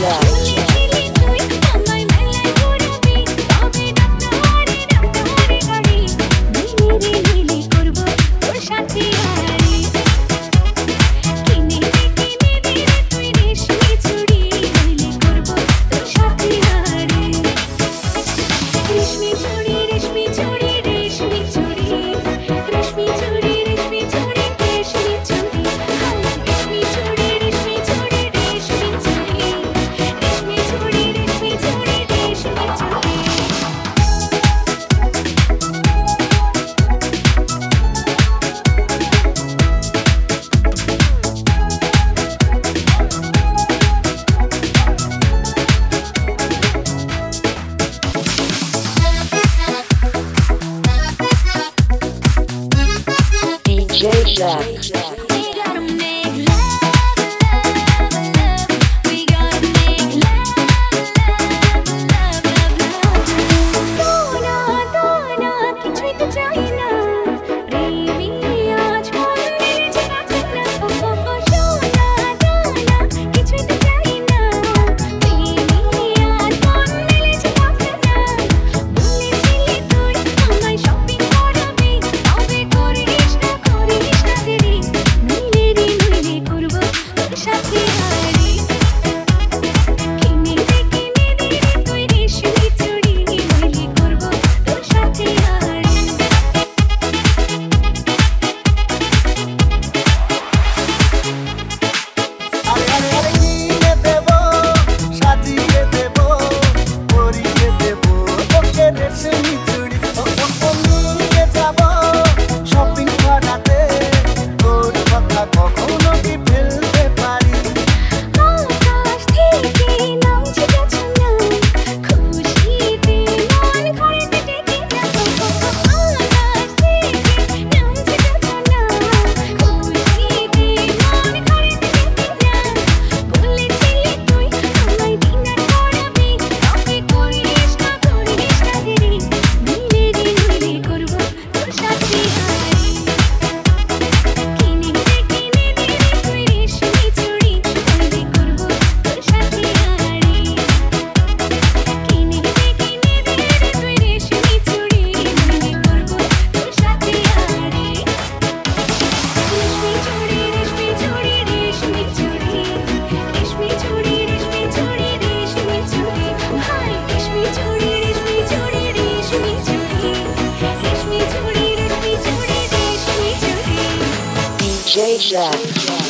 Yeah. Jack. Change that.